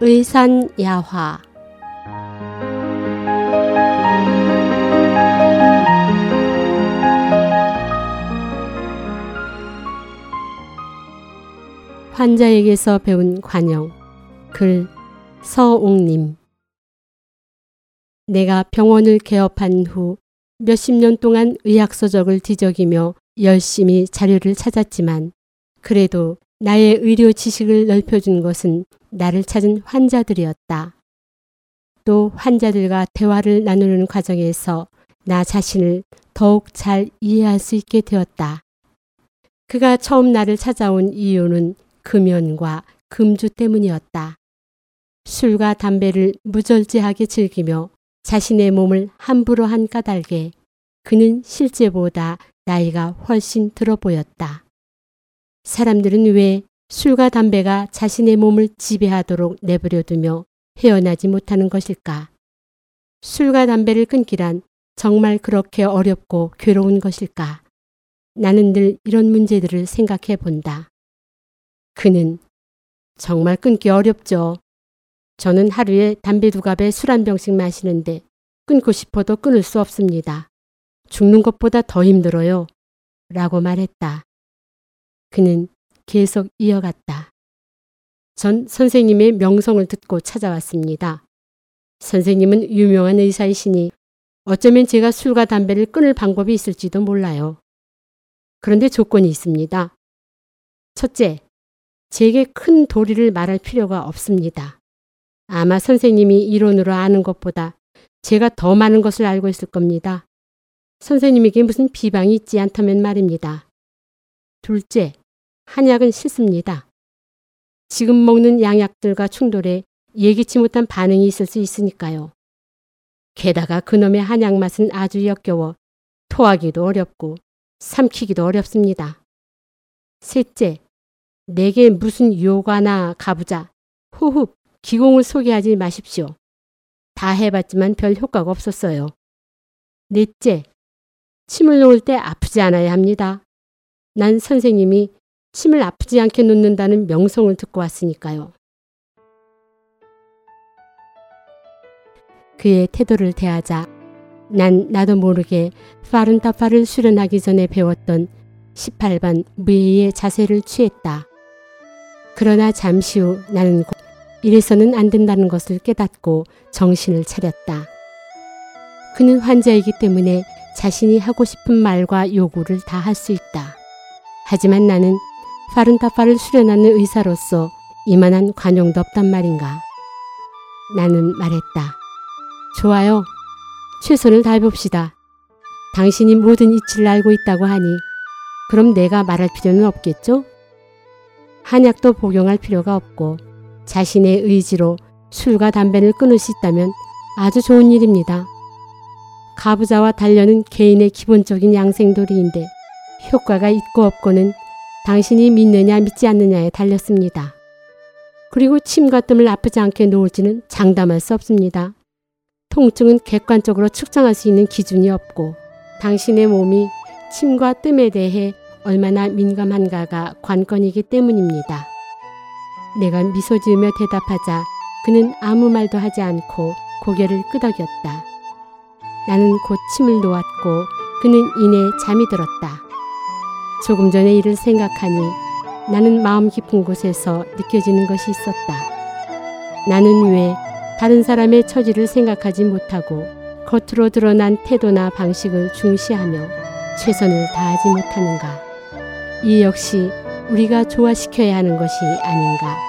의산야화. 환자에게서 배운 관영 글 서옥님. 내가 병원을 개업한 후 몇십 년 동안 의학서적을 뒤적이며 열심히 자료를 찾았지만 그래도 나의 의료 지식을 넓혀준 것은 나를 찾은 환자들이었다. 또 환자들과 대화를 나누는 과정에서 나 자신을 더욱 잘 이해할 수 있게 되었다. 그가 처음 나를 찾아온 이유는 금연과 금주 때문이었다. 술과 담배를 무절제하게 즐기며 자신의 몸을 함부로 한 까닭에 그는 실제보다 나이가 훨씬 들어 보였다. 사람들은 왜 술과 담배가 자신의 몸을 지배하도록 내버려 두며 헤어나지 못하는 것일까? 술과 담배를 끊기란 정말 그렇게 어렵고 괴로운 것일까? 나는 늘 이런 문제들을 생각해 본다. 그는 정말 끊기 어렵죠. 저는 하루에 담배 두 갑에 술 한 병씩 마시는데 끊고 싶어도 끊을 수 없습니다. 죽는 것보다 더 힘들어요. 라고 말했다. 그는 계속 이어갔다. 전 선생님의 명성을 듣고 찾아왔습니다. 선생님은 유명한 의사이시니 어쩌면 제가 술과 담배를 끊을 방법이 있을지도 몰라요. 그런데 조건이 있습니다. 첫째, 제게 큰 도리를 말할 필요가 없습니다. 아마 선생님이 이론으로 아는 것보다 제가 더 많은 것을 알고 있을 겁니다. 선생님에게 무슨 비방이 있지 않다면 말입니다. 둘째, 한약은 싫습니다. 지금 먹는 양약들과 충돌해 예기치 못한 반응이 있을 수 있으니까요. 게다가 그놈의 한약 맛은 아주 역겨워 토하기도 어렵고 삼키기도 어렵습니다. 셋째, 내게 무슨 요가나 가부자, 호흡, 기공을 소개하지 마십시오. 다 해봤지만 별 효과가 없었어요. 넷째, 침을 놓을 때 아프지 않아야 합니다. 난 선생님이 침을 아프지 않게 놓는다는 명성을 듣고 왔으니까요. 그의 태도를 대하자 난 나도 모르게 파른타파를 수련하기 전에 배웠던 18반 무예의 자세를 취했다. 그러나 잠시 후 나는 이래서는 안 된다는 것을 깨닫고 정신을 차렸다. 그는 환자이기 때문에 자신이 하고 싶은 말과 요구를 다 할 수 있다. 하지만 나는 파른타파를 수련하는 의사로서 이만한 관용도 없단 말인가. 나는 말했다. 좋아요. 최선을 다해봅시다. 당신이 모든 이치를 알고 있다고 하니 그럼 내가 말할 필요는 없겠죠? 한약도 복용할 필요가 없고 자신의 의지로 술과 담배를 끊을 수 있다면 아주 좋은 일입니다. 가부자와 단련은 개인의 기본적인 양생도리인데 효과가 있고 없고는 당신이 믿느냐 믿지 않느냐에 달렸습니다. 그리고 침과 뜸을 아프지 않게 놓을지는 장담할 수 없습니다. 통증은 객관적으로 측정할 수 있는 기준이 없고 당신의 몸이 침과 뜸에 대해 얼마나 민감한가가 관건이기 때문입니다. 내가 미소 지으며 대답하자 그는 아무 말도 하지 않고 고개를 끄덕였다. 나는 곧 침을 놓았고 그는 이내 잠이 들었다. 조금 전의 일을 생각하니 나는 마음 깊은 곳에서 느껴지는 것이 있었다. 나는 왜 다른 사람의 처지를 생각하지 못하고 겉으로 드러난 태도나 방식을 중시하며 최선을 다하지 못하는가. 이 역시 우리가 좋아시켜야 하는 것이 아닌가.